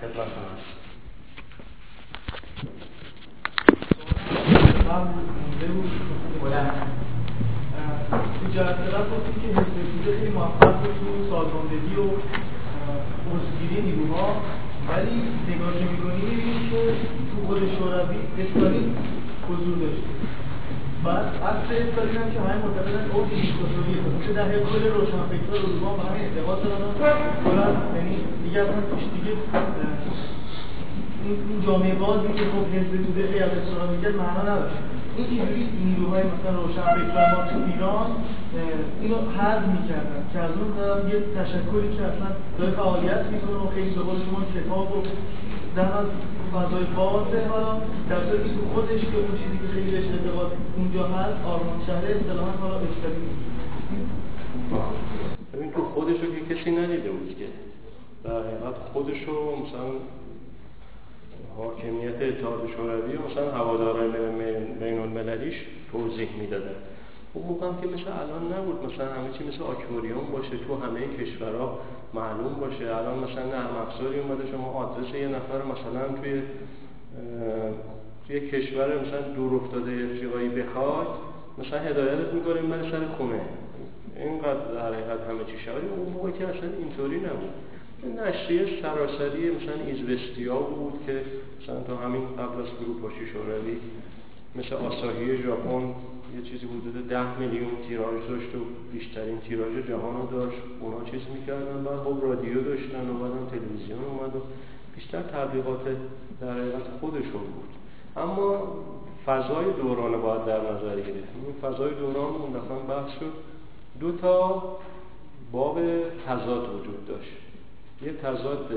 خدمت هست تو جلسه قبل گفتیم که حزب توده خیلی موفق بود سازماندهی و عضوگیری نیروها ولی نگاه که می‌کنی که تو خود شوروی استالین حضور داشته بعد اصل استالین هم که همه معتقدن اوج دیکتاتوریه مثل دهه کل روشنفکرها اروپا به همین اعتقاد دارن. کلا یعنی دیگه اصلا توش دیگه این جامعه بازی که خب حزب توده خیلی از استفاده می‌کرد معنا نداشت. این چجوری نیروهای مثلا روشنفکران ما تو ایران اینو حذف می‌کردن. که از اون طرف یه تشکلی که اصلا داره فعالیت می‌کنه و خیلی به قول شما کتاب و در از فضای بازه حالا در تو خودش که اون چیزی که خیلی بهش اعتقاد اونجا هست آرمان شهره اصطلاحا حالا ببین تو خودش رو که کسی ندیده بود که. در حقیقت خودش رو مثلا حاکمیت اتحاد شوروی مثلا هواداران بین المللیش توضیح می‌دادن. اون موقع که مثل الان نبود. مثلا همه چی مثل آکوریون باشه تو همه کشورها معلوم باشه. الان مثلا نرم افزاری اومده شما آدرس یه نفر مثلا توی توی کشور مثلا دور افتاده افریقایی بخواد مثلا هدایتت می‌کنه من سر خونه. اینقدر در حقیقت همه چی شد اون موقع که اصلا اینطوری نبود. نشریه سراسری مثلا ایزوستیا بود که مثلا تا همین قبل از فروپاشی شوروی مثل آساهی ژاپن یه چیزی حدود ده میلیون تیراژ داشت و بیشترین تیراژ جهان رو داشت. اونا چیز می‌کردن بعد خب رادیو داشتن و بعدم تلویزیون اومد و بیشتر تبلیغات در حقیقت خودشون بود. اما فضای دوران باید در نظر گرفت. این فضای دوران اون دفعه بحث شد. دو تا باب تضاد وجود داشت. یه تضاد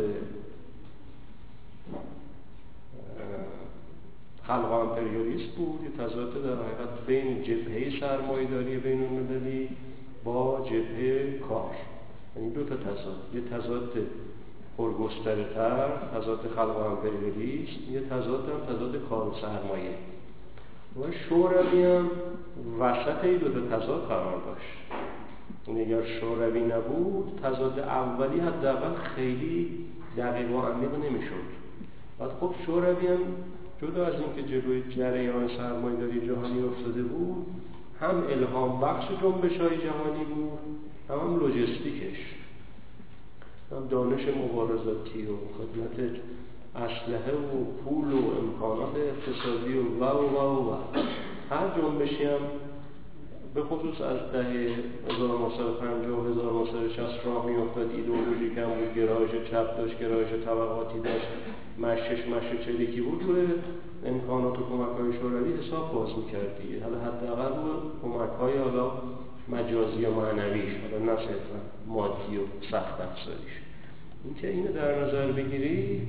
خلق امپریالیست بود. یه تضاد در حقیقت بین جبهه سرمایه‌داری بین المللی با جبهه کار. یعنی دو تا تضاد. یه تضاد پرگستره تر تضاد خلق امپریالیست یه تضاد هم تضاد کار و سرمایه. و شوروی هم وسط این دو تا تضاد قرار داشت. یعنی اگر شوروی نبود تضاد اولی حداقل خیلی دقیق و عمیق نمی‌شد بعد خب شوروی هم جدا از اینکه جلوی جریان سرمایه‌داری جهانی افتاده بود هم الهام بخش جنبش های جهانی بود هم, هم لوجستیکش هم دانش مبارزاتی و خدمت اسلحه و پول و امکانات اقتصادی و و و و, و. هر جنبشی هم به خصوص از دهه 1950 و 1960 راه می افتاد ایدئولوژیک هم بود گرایش چپ داشت گرایش طبقاتی داشت. مشش مش چریکی بود. روی امکانات و کمک های شوروی حساب باز می‌کرد دیگه. حالا حداقل رو کمک های حالا مجازی و معنویش حالا نه صرفا مادی و سخت افزاریش اینکه اینو در نظر بگیری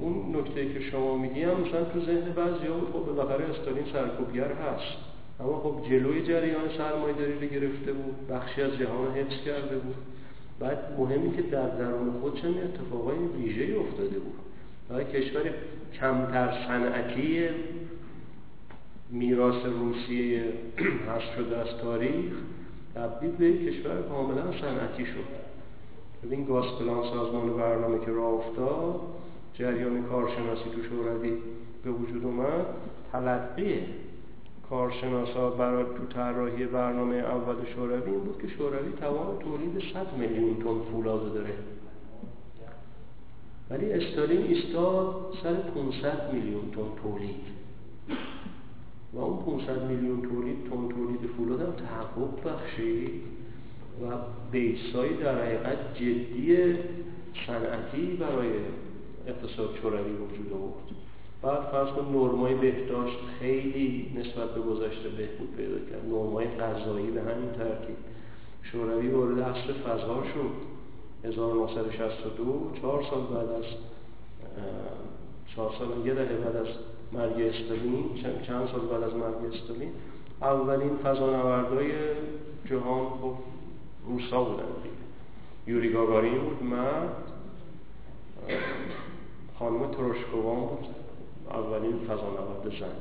اون نکته که شما میگی هم مثلا تو ذهن بعضی بود خب بالاخره استالین سرکوبگر هست. اما خب جلوی جریان سرمایه داری رو گرفته بود بخشی از جهان حفظ کرده بود. بعد مهمی که در درون خودش هم اتفاقای ویژه‌ای افتاده بود. برای کشور کمتر صنعتی میراث روسیه هست شده از تاریخ تبدیل به کشور کاملا صنعتی شد. ببین گاز پلان سازمان برنامه که راه افتاد جریان کارشناسی تو شوروی به وجود اومد تلقی کارشناسا برای تو طراحی برنامه اول شوروی این بود که شوروی توان تولید 100 میلیون تن فولاد داره. ولی استالین ایستاد سر 500 میلیون تن تولید. و اون 500 میلیون تولید تن تولید فولاد هم تحقق بخشید و بیسای در حقیقت جدی صنعتی برای اقتصاد شوروی وجود آورد. بعد فرض کن نرمای بهداشت خیلی نسبت به گذشته بهبود پیدا کرد. نرمای غذایی به همین ترتیب. شوروی وارد عصر فضا شد. 1962 چهار سال بعد از چهار سال یه دهه بعد از مرگ استالین چند سال بعد از مرگ استالین اولین فضانوردهای جهان خب روسا بودن یوری گاگارین بود مرد خانم تروشکوان بود. اولین فضانورد زن.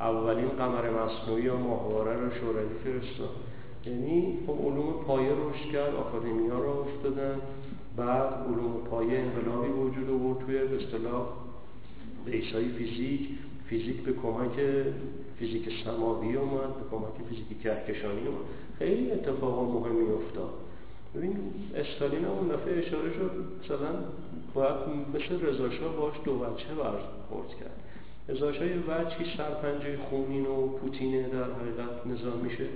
اولین قمر مصنوعی یا ماهواره رو شوروی فرستاد. یعنی خب علوم پایه رشد کرد آکادمی ها را افتادن. بعد علوم پایه انقلابی وجود آورد توی به اصطلاح بیسای فیزیک. فیزیک به کمک فیزیک سماوی اومد به کمک فیزیک کهکشانی اومد. خیلی اتفاق مهمی افتاد. ببین استالین هم اون دفعه اشاره شد مثلا باید مثل رضاشاه باش دو بچه برخورد کرد. رضاشاه یه وجهی سرپنجه خونین و پوتینه در حقیقت نظام میشه.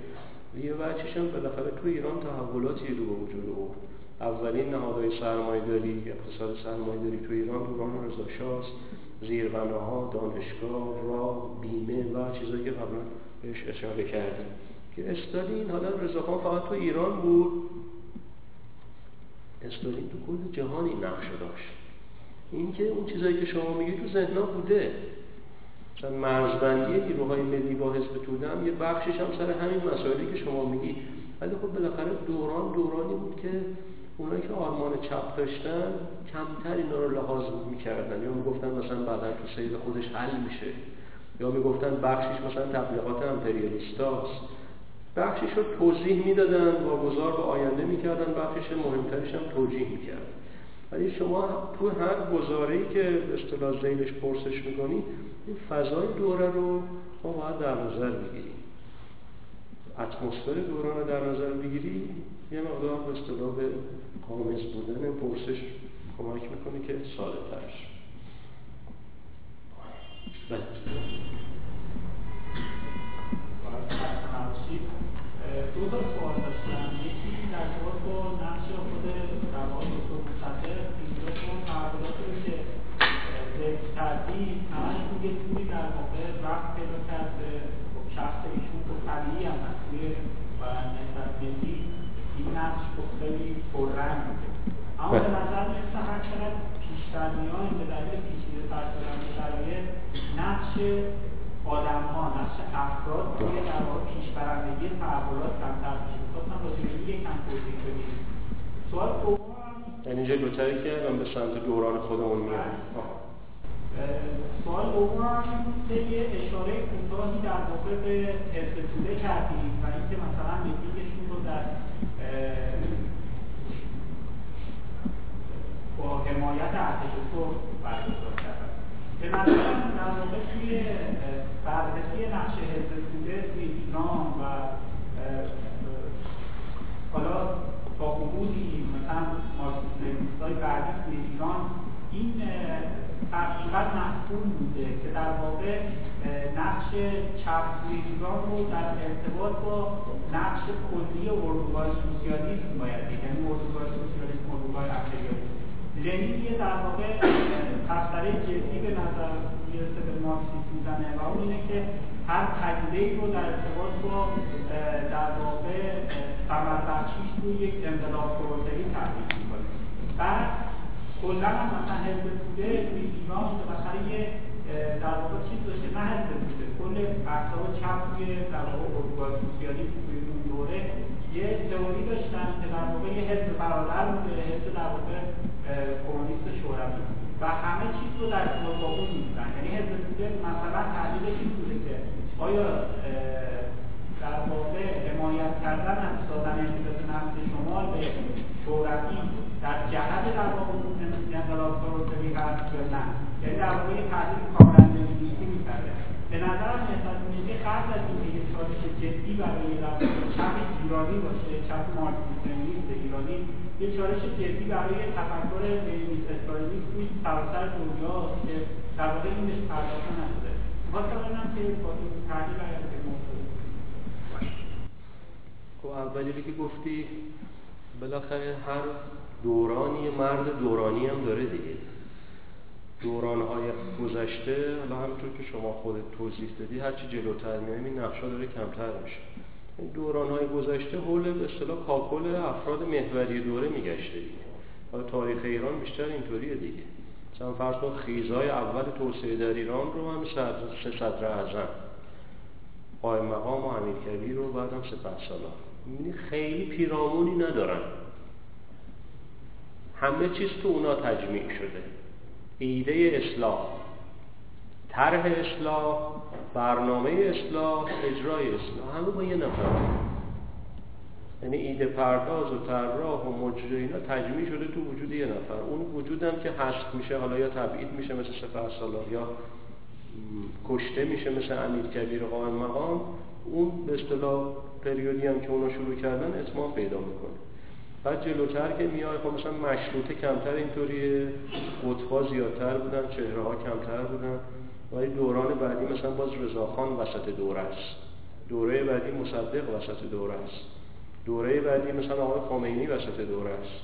یه وجهش هم بالاخره تو ایران تحولاتی رو به وجود آورد. اولین نهادهای سرمایه‌داری اقتصاد سرمایه‌داری تو ایران دوران رضاشاه زیربناها دانشگاه راه بیمه و چیزایی که قبلا بهش اشاره کردیم. که استالین حالا رضاخان فقط تو ایران بود. استالین تو کل جهانی نقش داشت. اینکه اون چیزایی که شما میگید تو ذهنها بوده. مثلا مرزبندی نیروهای ملی با حزب توده هم یه بخشش هم سر همین مسائلی که شما میگی. ولی خب بالاخره دوران دورانی بود که اونایی که آرمان چپ داشتن کمتر اینا رو لحاظ می‌کردن. یا می‌گفتن مثلا بعدا تو سیر خودش حل میشه. یا می‌گفتن بخشش مثلا تبلیغات امپریالیستاست. بخشش رو توضیح می‌دادن واگذار به آینده می‌کردن بخشش مهمترش هم توجیه می‌کردن. ولی شما تو هر گزاره‌ای که اصطلاح زیلش پرسش می‌کنی این فضای دوره رو ما باید در نظر بگیریم. اتمسفر دوران رو در نظر بگیری یه مقدار به اصطلاح به قامز بودن پرسش کمک می‌کنه که ساده ترش بله. دو تا سوال داشتم. توی توی در واقع رفت پیدا کرد به شخص ایشون خب طبیعی هم هست. توی نسبت ملی این نقش خب خیلی پررنگ بوده. اما به نظر می‌رسه هر چقدر پیشتر میایم به دلیل پیچیده تر شدن شرایط نقش آدم ها نقش افراد توی در واقع پیشبرندگی تحولات کمتر میشه. می‌خواستم راجع به یکم توضیح بدید سوال دوم. یعنی جلوتری که من به سمت دوران خودمون میام سوال دوم که یه اشاره کوتاهی در واقع به حزب توده کردیم و اینکه مثلا میتینگشون رو در با حمایت ارتش سرخ برگزار کردن. به نظرم در واقع توی بررسی نقش حزب توده توی ایران و حالا تا حدودی مثلا مارکسیست بعدی توی ایران این حقیقت محکوم بوده که در واقع نقش چپ ایران رو در ارتباط با نقش کلی اردوگاه سوسیالیسم باید دید. یعنی اردوگاه سوسیالیسم اردوگاه امپریالیسم. لنین یه در واقع خطره جدی به نظر می‌رسه به مارکسیسم می‌زنه و اون اینه که هر تجزیه رو در ارتباط با در واقع ثمر بخشیش روی یک انقلاب می‌کنه بعد کلا هم مثلا حزب توده توی ایران بالاخره یه در واقع چیز داشته نه حزب توده کل احزاب چپ توی در واقع سوسیالیسم توی اون دوره. یه تئوری داشتن که در واقع یه حزب برادر بوده حزب در واقع کمونیست شوروی. و همه چیز رو در ارتباط با اون یعنی حزب توده مثلا تحلیلش این بوده که آیا در واقع حمایت کردن از دادن امتیاز نفت شمال به شوروی در جهت در واقع انقلاب پروتری هست یا نه یعنی در واقع یه تحلیل کاملا لینگویستی می‌کرده به نظر نسبت میگه قبل از اینکه یه چالش جدی برای در چپ ایرانی باشه چپ مارکسیسم ایرانی یه چالش جدی برای تفکر لنینیست اسرائیلیست توی سراسر دنیا که در واقع این بهش پرداخته نشده. خواستم ببینم که با این تحلیل خب اولی که گفتی بالاخره هر دورانی مرد دورانی هم داره دیگه. دورانهای گذشته حالا همونطور که شما خودت توضیح دادی هرچی جلوتر میایم این نقشا داره کمتر میشه. این دورانهای گذشته حول به اصطلاح کاکل افراد محوری دوره میگشته دیگه. حالا تاریخ ایران بیشتر اینطوریه دیگه. مثلا فرض کن خیزای اول توسعه در ایران رو هم سه صدر اعظم قائم مقام و امیر کبیر رو بعد هم سپه سالار می‌بینی خیلی پیرامونی ندارن. همه چیز تو اونا تجمیع شده. ایده اصلاح طرح اصلاح برنامه اصلاح اجرای اصلاح همه با یه نفر. یعنی ایده پرداز و طراح و مجری اینا تجمیع شده تو وجود یه نفر. اون وجودم که هست میشه حالا یا تبعید میشه مثل سپه سالار یا کشته میشه مثل امیر کبیر قائم مقام اون به اصطلاح پریودی هم که اونا شروع کردن اتمام پیدا می‌کنه. بعد جلوتر که میای خب مثلا مشروطه کمتر اینطوریه قطبا زیادتر بودن چهره ها کمتر بودن. ولی دوران بعدی مثلا باز رضاخان وسط دوره است. دوره بعدی مصدق وسط دوره است. دوره بعدی مثلا آقای خمینی وسط دوره است.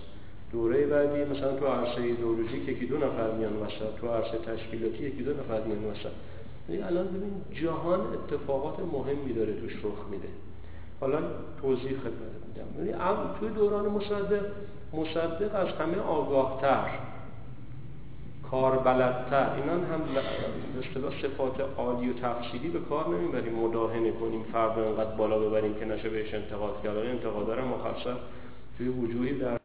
دوره بعدی مثلا تو عرصه که یکی دو نفر میان وسط تو عرصه تشکیلاتی یکی دو نفر میان وسط. یعنی الان ببین جهان اتفاقات مهمی داره توش رخ میده. حالا توضیح خدمت میدم. یعنی توی دوران مصدق مصدق از همه آگاهتر کاربلدتر اینا هم به اصطلاح صفات عالی و تفصیلی به کار نمی‌بریم. مداهنه کنیم فرد انقدر بالا ببریم که نشه بهش انتقاد کرد. انتقاد داره مخصص توی وجوهی در